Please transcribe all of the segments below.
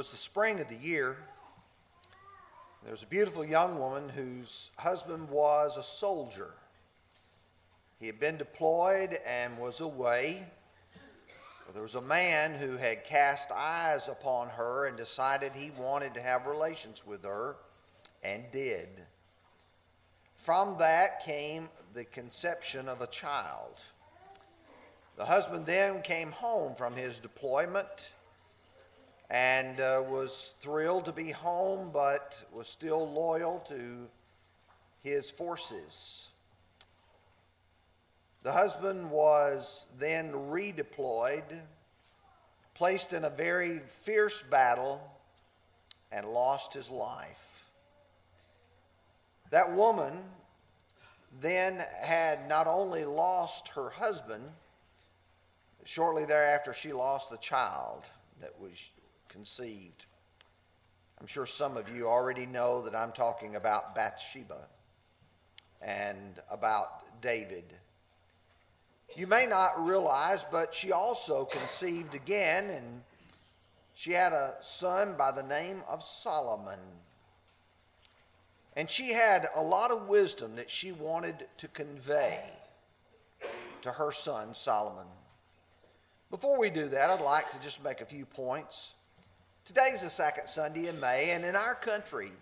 was the spring of the year. There was a beautiful young woman whose husband was a soldier. He had been deployed and was away. There was a man who had cast eyes upon her and decided he wanted to have relations with her and did. From that came the conception of a child. The husband then came home from his deployment and uh, was thrilled to be home, but was still loyal to his forces. The husband was then redeployed, placed in a very fierce battle, and lost his life. That woman then had not only lost her husband, shortly thereafter, she lost the child that was conceived. I'm sure some of you already know that I'm talking about Bathsheba and about David. You may not realize, but she also conceived again, and she had a son by the name of Solomon. And she had a lot of wisdom that she wanted to convey to her son Solomon. Before we do that, I'd like to just make a few points. Today's the second Sunday in May, and in our country,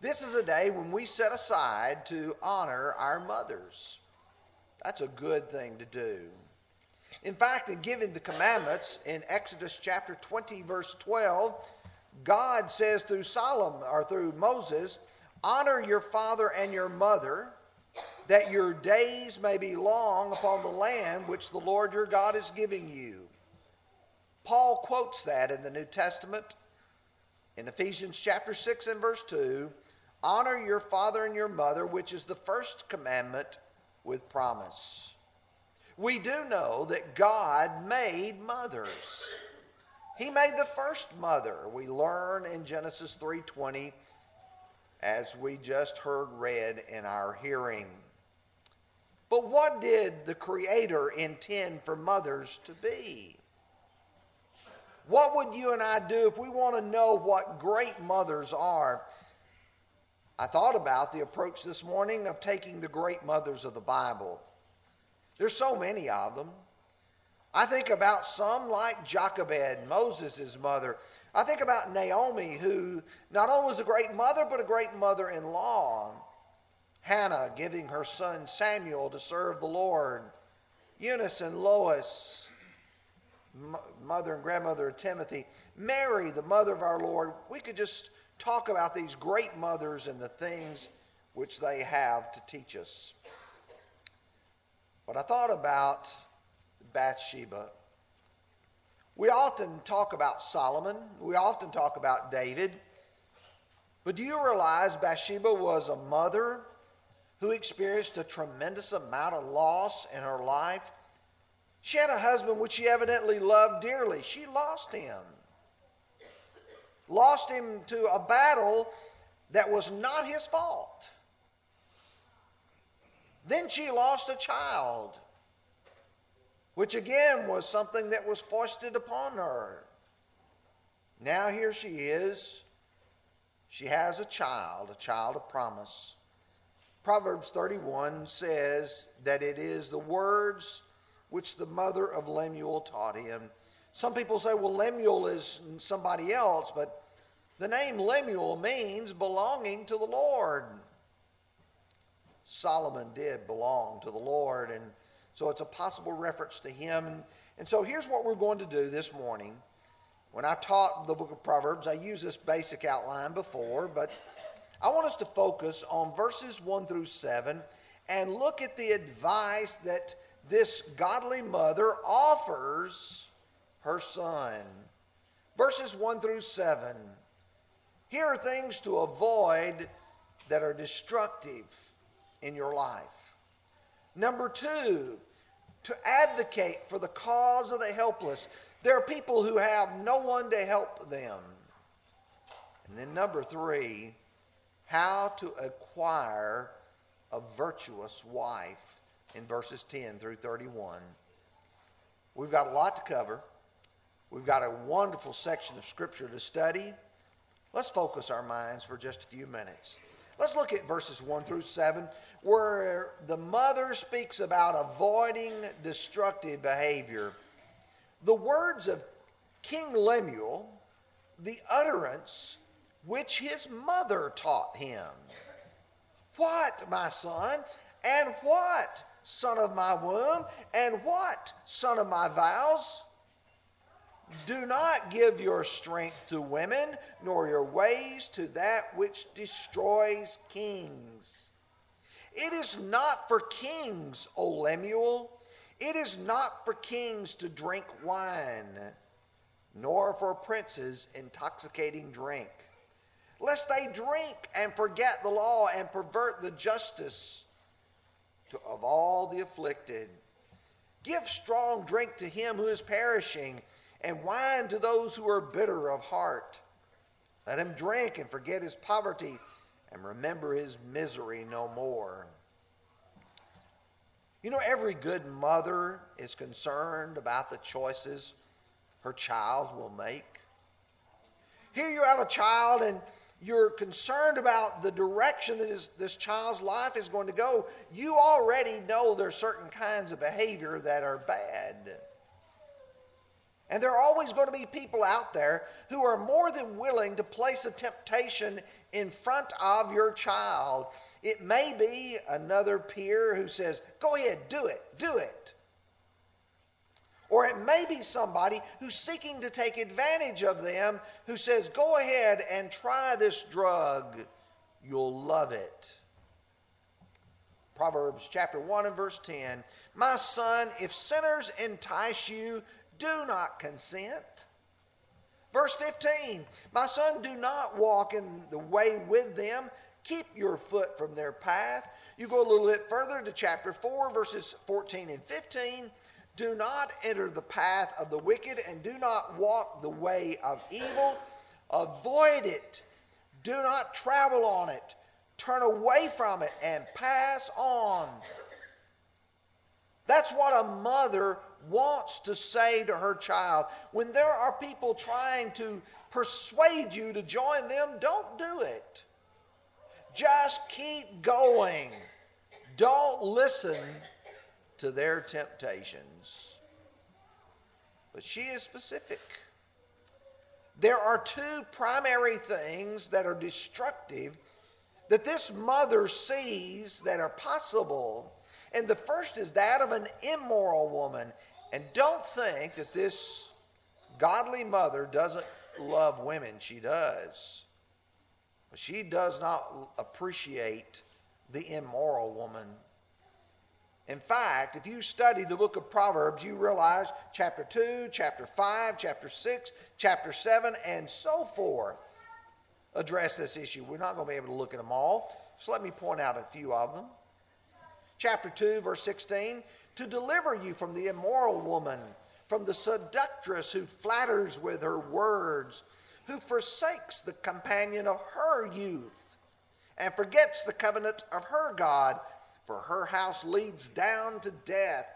this is a day when we set aside to honor our mothers. That's a good thing to do. In fact, in giving the commandments in Exodus chapter 20, verse 12, God says through Solomon or through Moses, honor your father and your mother, that your days may be long upon the land which the Lord your God is giving you. Paul quotes that in the New Testament in Ephesians chapter 6 and verse 2 honor your father and your mother, which is the first commandment with promise. We do know that God made mothers. He made the first mother. We learn in Genesis 3:20 as we just heard read in our hearing. But what did the creator intend for mothers to be? What would you and I do if we want to know what great mothers are? I thought about the approach this morning of taking the great mothers of the Bible. There's so many of them. I think about some like Jochebed, Moses' mother. I think about Naomi, who not only was a great mother, but a great mother in law. Hannah giving her son Samuel to serve the Lord. Eunice and Lois, mother and grandmother of Timothy, Mary, the mother of our Lord. We could just talk about these great mothers and the things which they have to teach us. But I thought about Bathsheba. We often talk about Solomon, we often talk about David. But do you realize Bathsheba was a mother who experienced a tremendous amount of loss in her life? She had a husband which she evidently loved dearly. She lost him. Lost him to a battle that was not his fault. Then she lost a child, which again was something that was foisted upon her. Now here she is. She has a child, a child of promise. Proverbs 31 says that it is the words which the mother of Lemuel taught him. Some people say, well, Lemuel is somebody else, but the name Lemuel means belonging to the Lord. Solomon did belong to the Lord, and so it's a possible reference to him. And, so here's what we're going to do this morning. When I taught the book of Proverbs, I used this basic outline before, but I want us to focus on verses 1 through 7 and look at the advice that this godly mother offers her son. Verses 1 through 7. Here are things to avoid that are destructive in your life. Number two, to advocate for the cause of the helpless. There are people who have no one to help them. And then number three, how to acquire a virtuous wife in verses 10 through 31. We've got a lot to cover. We've got a wonderful section of Scripture to study. Let's focus our minds for just a few minutes. Let's look at verses 1 through 7, where the mother speaks about avoiding destructive behavior. The words of King Lemuel, the utterance which his mother taught him. What, my son? And what, son of my womb? And what, son of my vows? Do not give your strength to women, nor your ways to that which destroys kings. It is not for kings, O Lemuel. It is not for kings to drink wine, nor for princes intoxicating drink lest they drink and forget the law and pervert the justice to, of all the afflicted. Give strong drink to him who is perishing, and wine to those who are bitter of heart. Let him drink and forget his poverty, and remember his misery no more. You know, every good mother is concerned about the choices her child will make. Here you have a child, and you're concerned about the direction that is, this child's life is going to go, you already know there are certain kinds of behavior that are bad. And there are always going to be people out there who are more than willing to place a temptation in front of your child. It may be another peer who says, Go ahead, do it, do it. Or it may be somebody who's seeking to take advantage of them who says, Go ahead and try this drug. You'll love it. Proverbs chapter 1 and verse 10 My son, if sinners entice you, do not consent. Verse 15 My son, do not walk in the way with them. Keep your foot from their path. You go a little bit further to chapter 4, verses 14 and 15. Do not enter the path of the wicked and do not walk the way of evil. Avoid it. Do not travel on it. Turn away from it and pass on. That's what a mother wants to say to her child. When there are people trying to persuade you to join them, don't do it. Just keep going. Don't listen to their temptations. But she is specific. There are two primary things that are destructive that this mother sees that are possible. And the first is that of an immoral woman. And don't think that this godly mother doesn't love women. She does. But she does not appreciate the immoral woman. In fact, if you study the book of Proverbs, you realize chapter 2, chapter 5, chapter 6, chapter 7, and so forth address this issue. We're not going to be able to look at them all, so let me point out a few of them. Chapter 2, verse 16 to deliver you from the immoral woman, from the seductress who flatters with her words, who forsakes the companion of her youth, and forgets the covenant of her God for her house leads down to death,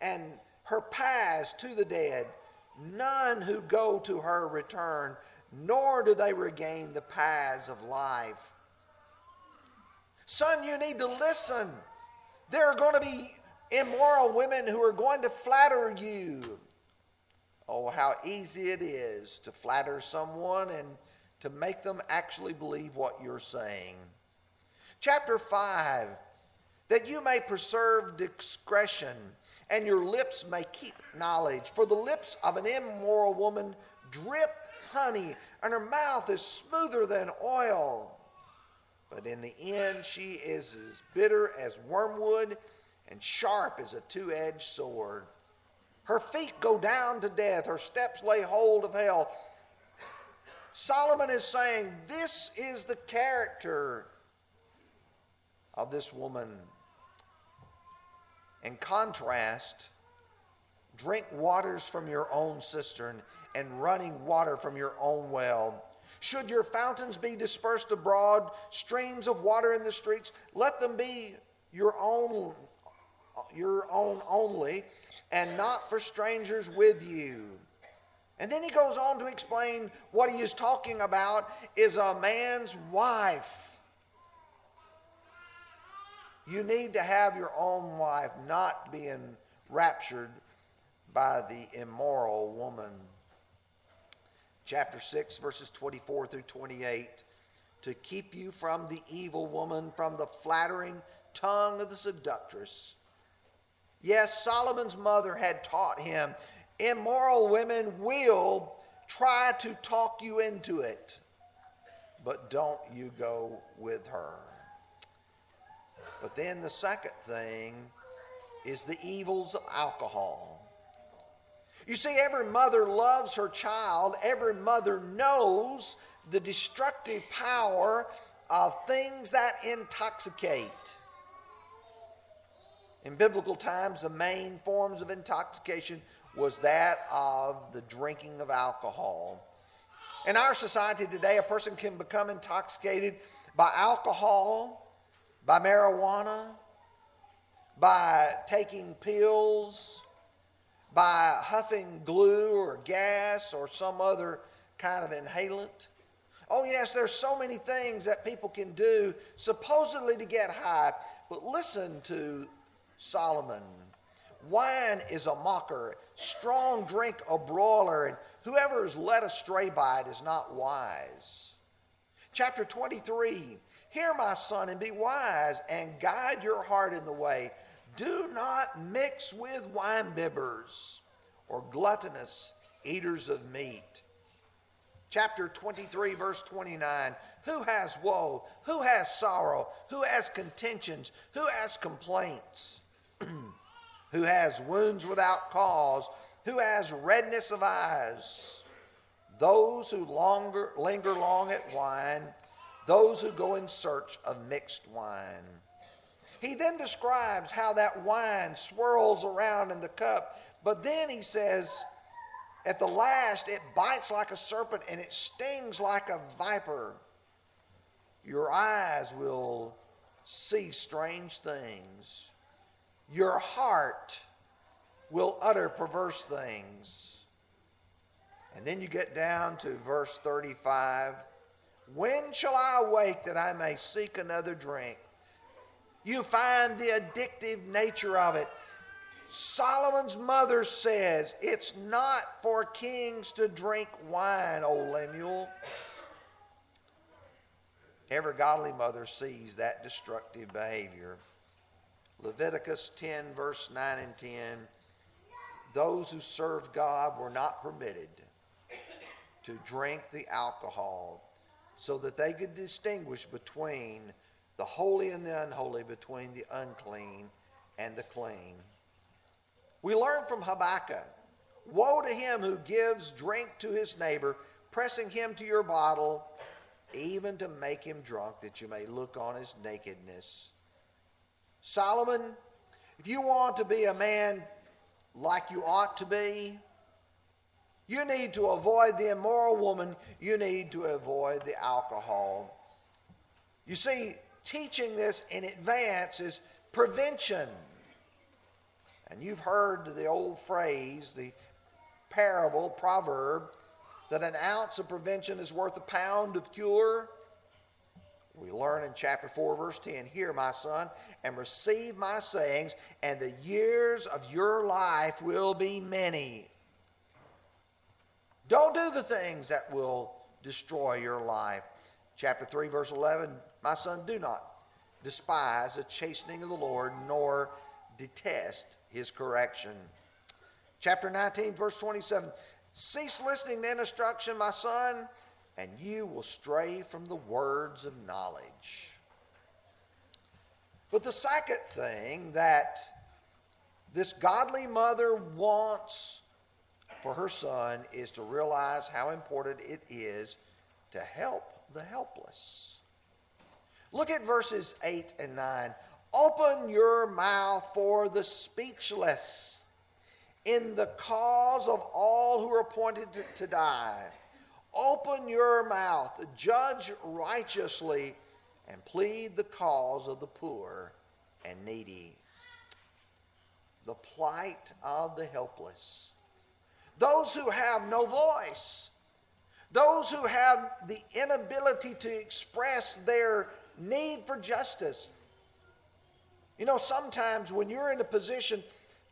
and her paths to the dead. None who go to her return, nor do they regain the paths of life. Son, you need to listen. There are going to be immoral women who are going to flatter you. Oh, how easy it is to flatter someone and to make them actually believe what you're saying. Chapter 5 that you may preserve discretion, and your lips may keep knowledge. For the lips of an immoral woman drip honey, and her mouth is smoother than oil. But in the end, she is as bitter as wormwood and sharp as a two edged sword. Her feet go down to death, her steps lay hold of hell. Solomon is saying, This is the character of this woman in contrast, drink waters from your own cistern and running water from your own well. Should your fountains be dispersed abroad, streams of water in the streets, let them be your own your own only and not for strangers with you. And then he goes on to explain what he is talking about is a man's wife. You need to have your own wife, not being raptured by the immoral woman. Chapter 6, verses 24 through 28 to keep you from the evil woman, from the flattering tongue of the seductress. Yes, Solomon's mother had taught him immoral women will try to talk you into it, but don't you go with her. But then the second thing is the evils of alcohol. You see, every mother loves her child, every mother knows the destructive power of things that intoxicate. In biblical times, the main forms of intoxication was that of the drinking of alcohol. In our society today, a person can become intoxicated by alcohol, by marijuana, by taking pills, by huffing glue or gas or some other kind of inhalant. Oh, yes, there's so many things that people can do supposedly to get high. But listen to Solomon. Wine is a mocker, strong drink a broiler, and whoever is led astray by it is not wise. Chapter 23 Hear, my son, and be wise, and guide your heart in the way. Do not mix with wine bibbers or gluttonous eaters of meat. Chapter 23, verse 29 Who has woe? Who has sorrow? Who has contentions? Who has complaints? who has wounds without cause? Who has redness of eyes? Those who longer, linger long at wine, those who go in search of mixed wine. He then describes how that wine swirls around in the cup, but then he says, at the last, it bites like a serpent and it stings like a viper. Your eyes will see strange things. Your heart will utter perverse things. And then you get down to verse 35. When shall I awake that I may seek another drink? You find the addictive nature of it. Solomon's mother says, It's not for kings to drink wine, O Lemuel. Every godly mother sees that destructive behavior. Leviticus 10, verse 9 and 10 those who served God were not permitted to drink the alcohol so that they could distinguish between the holy and the unholy, between the unclean and the clean. We learn from Habakkuk Woe to him who gives drink to his neighbor, pressing him to your bottle, even to make him drunk, that you may look on his nakedness. Solomon, if you want to be a man like you ought to be, you need to avoid the immoral woman, you need to avoid the alcohol. You see, teaching this in advance is prevention. And you've heard the old phrase, the parable, proverb, that an ounce of prevention is worth a pound of cure. We learn in chapter 4, verse 10 Hear, my son, and receive my sayings, and the years of your life will be many. Don't do the things that will destroy your life. Chapter 3, verse 11 My son, do not despise the chastening of the Lord, nor detest his correction. Chapter 19, verse 27 Cease listening to instruction, my son, and you will stray from the words of knowledge. But the second thing that this godly mother wants for her son is to realize how important it is to help the helpless. Look at verses 8 and 9. Open your mouth for the speechless in the cause of all who are appointed to, to die. Open your mouth, judge righteously, and plead the cause of the poor and needy. The plight of the helpless. Those who have no voice, those who have the inability to express their need for justice. You know, sometimes when you're in a position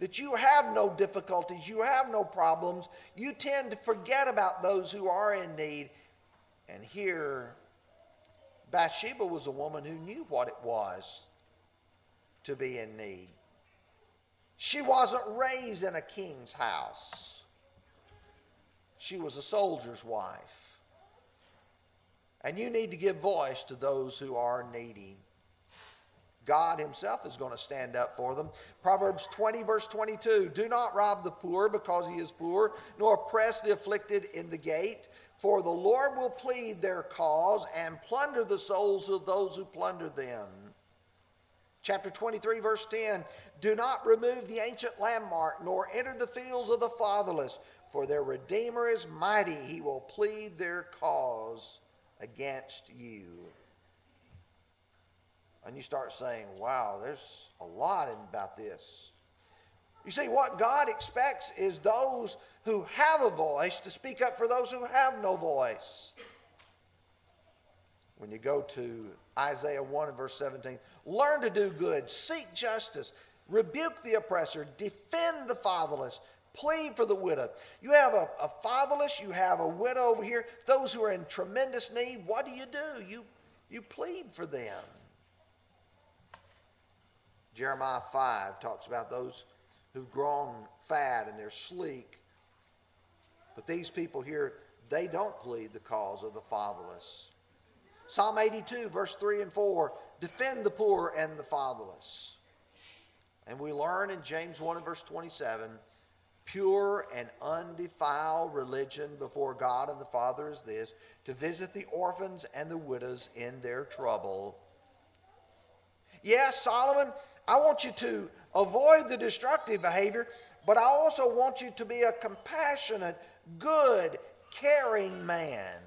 that you have no difficulties, you have no problems, you tend to forget about those who are in need. And here, Bathsheba was a woman who knew what it was to be in need. She wasn't raised in a king's house, she was a soldier's wife. And you need to give voice to those who are needy. God Himself is going to stand up for them. Proverbs 20, verse 22 Do not rob the poor because he is poor, nor oppress the afflicted in the gate, for the Lord will plead their cause and plunder the souls of those who plunder them. Chapter 23, verse 10 Do not remove the ancient landmark, nor enter the fields of the fatherless, for their Redeemer is mighty. He will plead their cause against you and you start saying, wow, there's a lot about this. You see, what God expects is those who have a voice to speak up for those who have no voice. When you go to Isaiah 1 and verse 17, learn to do good, seek justice, rebuke the oppressor, defend the fatherless, plead for the widow. You have a, a fatherless, you have a widow over here, those who are in tremendous need. What do you do? You, you plead for them. Jeremiah 5 talks about those who've grown fat and they're sleek. But these people here, they don't plead the cause of the fatherless. Psalm 82, verse 3 and 4 defend the poor and the fatherless. And we learn in James 1 and verse 27 pure and undefiled religion before God and the Father is this to visit the orphans and the widows in their trouble. Yes, Solomon I want you to avoid the destructive behavior, but I also want you to be a compassionate, good, caring man.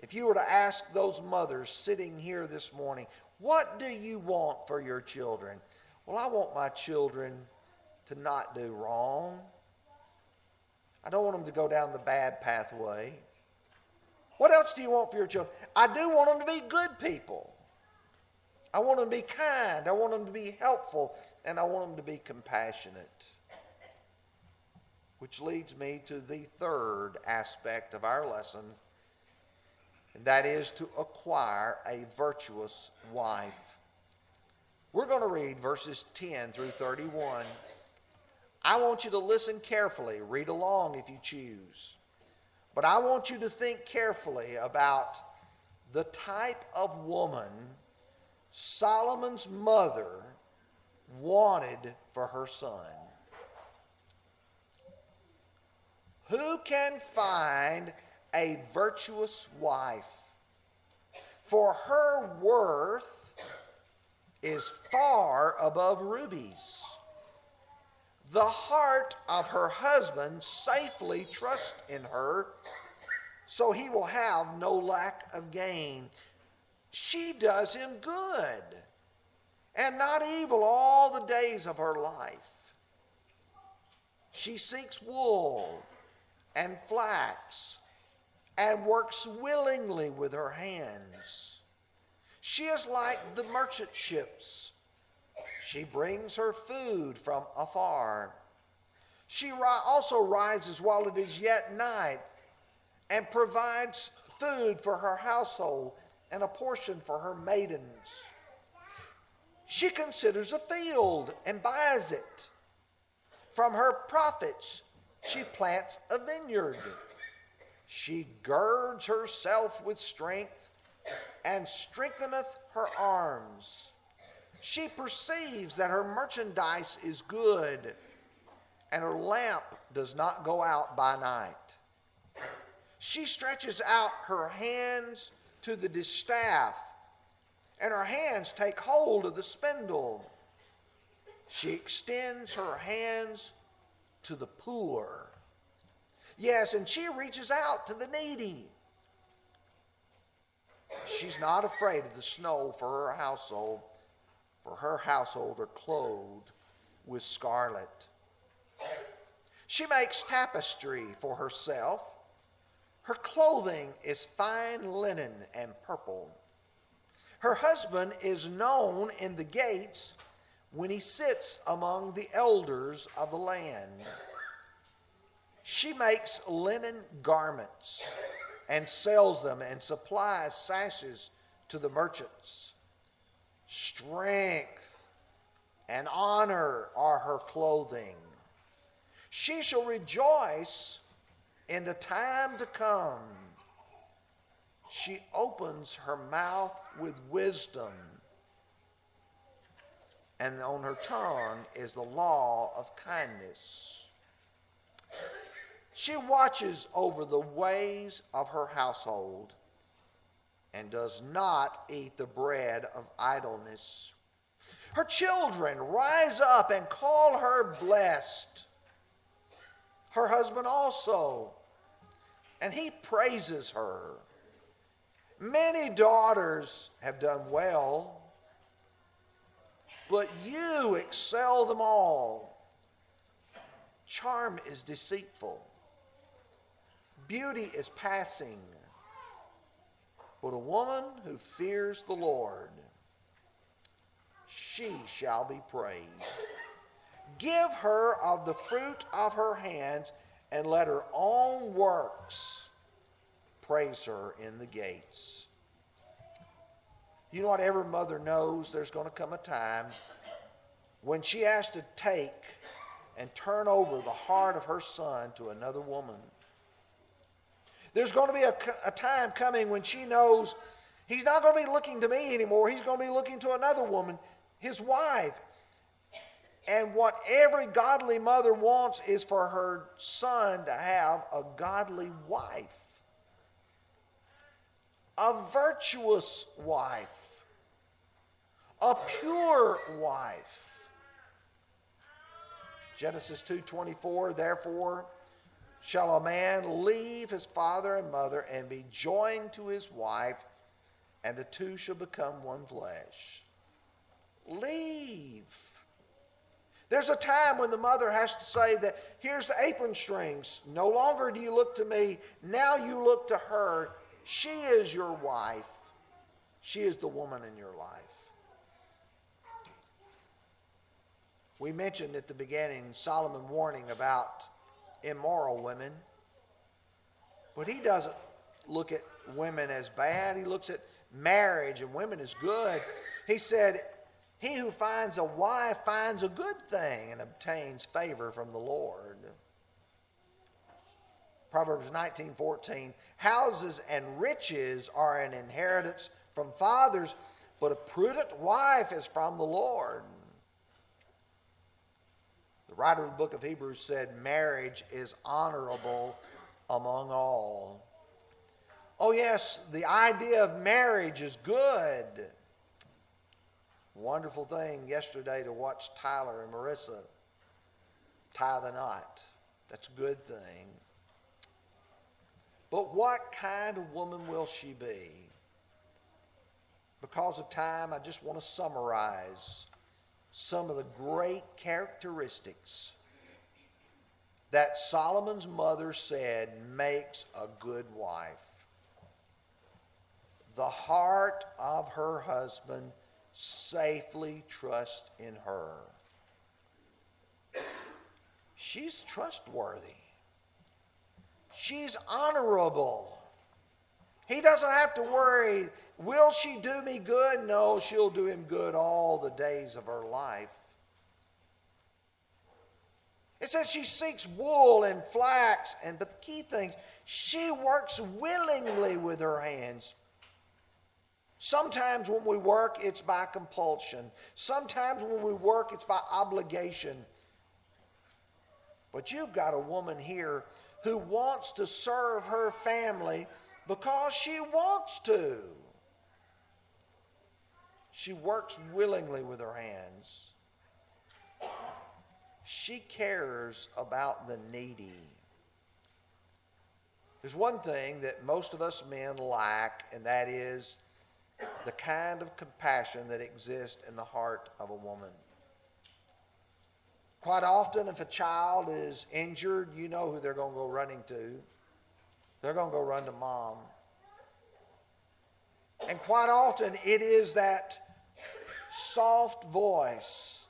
If you were to ask those mothers sitting here this morning, what do you want for your children? Well, I want my children to not do wrong. I don't want them to go down the bad pathway. What else do you want for your children? I do want them to be good people. I want them to be kind. I want them to be helpful. And I want them to be compassionate. Which leads me to the third aspect of our lesson, and that is to acquire a virtuous wife. We're going to read verses 10 through 31. I want you to listen carefully, read along if you choose. But I want you to think carefully about the type of woman Solomon's mother wanted for her son. Who can find a virtuous wife? For her worth is far above rubies. The heart of her husband safely trusts in her, so he will have no lack of gain she does him good and not evil all the days of her life. She seeks wool and flax and works willingly with her hands. She is like the merchant ships. She brings her food from afar. She also rises while it is yet night and provides food for her household and a portion for her maidens. She considers a field and buys it. From her profits, she plants a vineyard. She girds herself with strength and strengtheneth her arms. She perceives that her merchandise is good, and her lamp does not go out by night. She stretches out her hands to the distaff, and her hands take hold of the spindle. She extends her hands to the poor. Yes, and she reaches out to the needy. She's not afraid of the snow for her household, for her household are clothed with scarlet. She makes tapestry for herself. Her clothing is fine linen and purple. Her husband is known in the gates when he sits among the elders of the land. She makes linen garments and sells them and supplies sashes to the merchants. Strength and honor are her clothing. She shall rejoice in the time to come. She opens her mouth with wisdom, and on her tongue is the law of kindness. She watches over the ways of her household and does not eat the bread of idleness. Her children rise up and call her blessed. Her husband also, and he praises her. Many daughters have done well, but you excel them all. Charm is deceitful, beauty is passing, but a woman who fears the Lord, she shall be praised. Give her of the fruit of her hands, and let her own works praise her in the gates. You know what? Every mother knows there's going to come a time when she has to take and turn over the heart of her son to another woman. There's going to be a, a time coming when she knows he's not going to be looking to me anymore. He's going to be looking to another woman, his wife. And what every godly mother wants is for her son to have a godly wife a virtuous wife, a pure wife. Genesis 2:24 Therefore shall a man leave his father and mother and be joined to his wife and the two shall become one flesh. Leave. There's a time when the mother has to say that here's the apron strings. No longer do you look to me, now you look to her she is your wife. She is the woman in your life. We mentioned at the beginning Solomon warning about immoral women. But he doesn't look at women as bad. He looks at marriage and women as good. He said, He who finds a wife finds a good thing and obtains favor from the Lord. Proverbs 19:14, houses and riches are an inheritance from fathers, but a prudent wife is from the Lord. Writer of the book of Hebrews said marriage is honorable among all. Oh, yes, the idea of marriage is good. Wonderful thing yesterday to watch Tyler and Marissa tie the knot. That's a good thing. But what kind of woman will she be? Because of time, I just want to summarize some of the great characteristics that Solomon's mother said makes a good wife. The heart of her husband safely trusts in her. She's trustworthy. She's honorable. He doesn't have to worry, will she do me good? No, she'll do him good all the days of her life. It says she seeks wool and flax, and but the key thing, she works willingly with her hands. Sometimes when we work, it's by compulsion. Sometimes when we work, it's by obligation. But you've got a woman here who wants to serve her family because she wants to. She works willingly with her hands. She cares about the needy. There's one thing that most of us men lack, and that is the kind of compassion that exists in the heart of a woman. Quite often, if a child is injured, you know who they're going to go running to. They're going to go run to mom. And quite often, it is that soft voice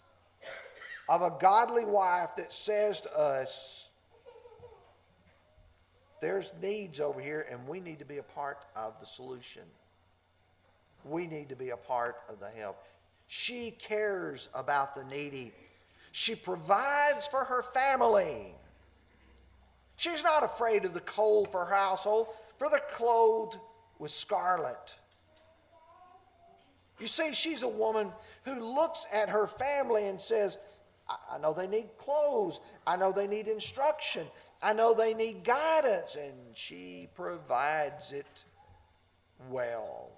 of a godly wife that says to us, There's needs over here, and we need to be a part of the solution. We need to be a part of the help. She cares about the needy. She provides for her family. She's not afraid of the cold for her household, for the clothed with scarlet. You see, she's a woman who looks at her family and says, I, know they need clothes. I know they need instruction. I know they need guidance. And she provides it well.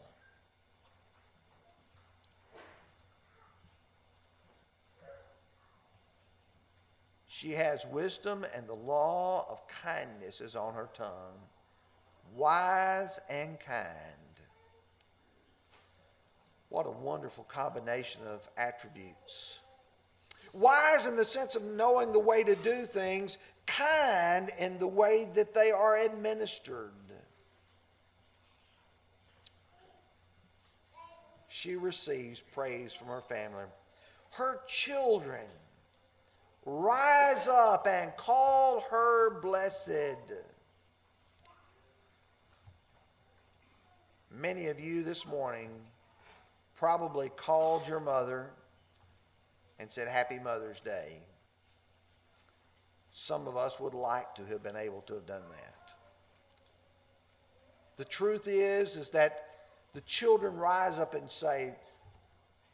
She has wisdom, and the law of kindness is on her tongue. Wise and kind. What a wonderful combination of attributes. Wise in the sense of knowing the way to do things, kind in the way that they are administered. She receives praise from her family. Her children rise up and call her blessed. Many of you this morning probably called your mother and said, Happy Mother's Day. Some of us would like to have been able to have done that. The truth is, is that the children rise up and say,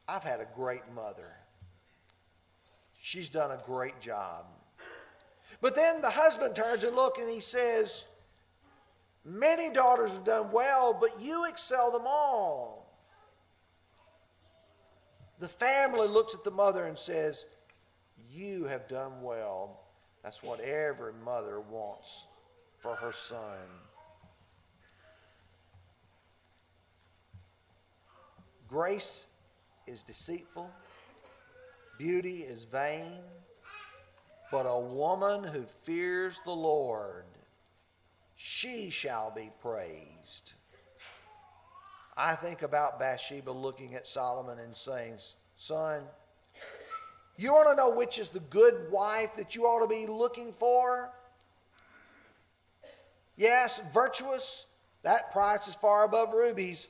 I've had a great mother. She's done a great job. But then the husband turns and looks and he says, Many daughters have done well, but you excel them all. The family looks at the mother and says, You have done well. That's what every mother wants for her son. Grace is deceitful, beauty is vain, but a woman who fears the Lord, she shall be praised. I think about Bathsheba looking at Solomon and saying, Son, you want to know which is the good wife that you ought to be looking for? Yes, virtuous, that price is far above rubies.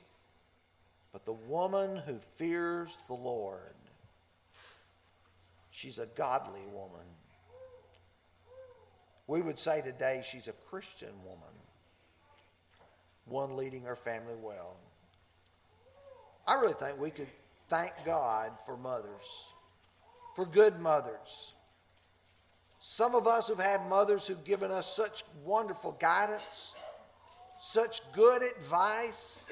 But the woman who fears the Lord, she's a godly woman. We would say today she's a Christian woman, one leading her family well. I really think we could thank God for mothers, for good mothers. Some of us have had mothers who've given us such wonderful guidance, such good advice,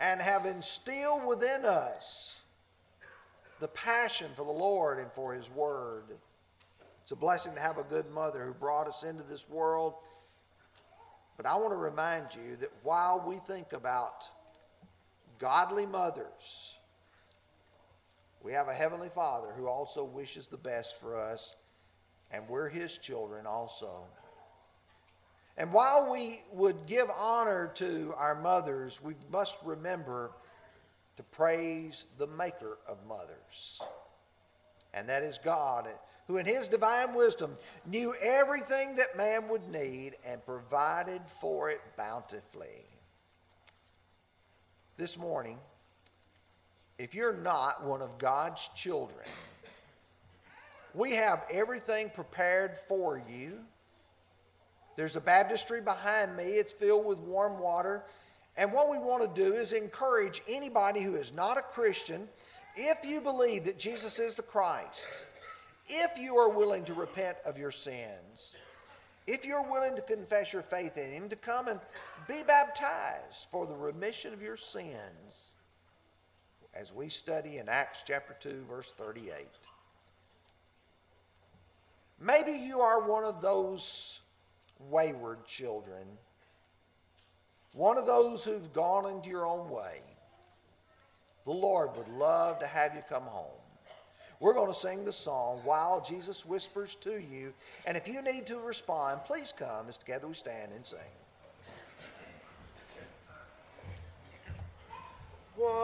and have instilled within us the passion for the Lord and for His Word. It's a blessing to have a good mother who brought us into this world. But I want to remind you that while we think about godly mothers. We have a Heavenly Father who also wishes the best for us, and we're His children also. And while we would give honor to our mothers, we must remember to praise the Maker of mothers. And that is God, who in His divine wisdom knew everything that man would need and provided for it bountifully this morning, if you're not one of God's children, we have everything prepared for you. There's a baptistry behind me, it's filled with warm water. And what we want to do is encourage anybody who is not a Christian, if you believe that Jesus is the Christ, if you are willing to repent of your sins, if you're willing to confess your faith in Him, to come and be baptized for the remission of your sins, as we study in Acts chapter 2, verse 38. Maybe you are one of those wayward children, one of those who've gone into your own way. The Lord would love to have you come home. we're going to sing the song while Jesus whispers to you. And if you need to respond, please come as together we stand and sing. Why?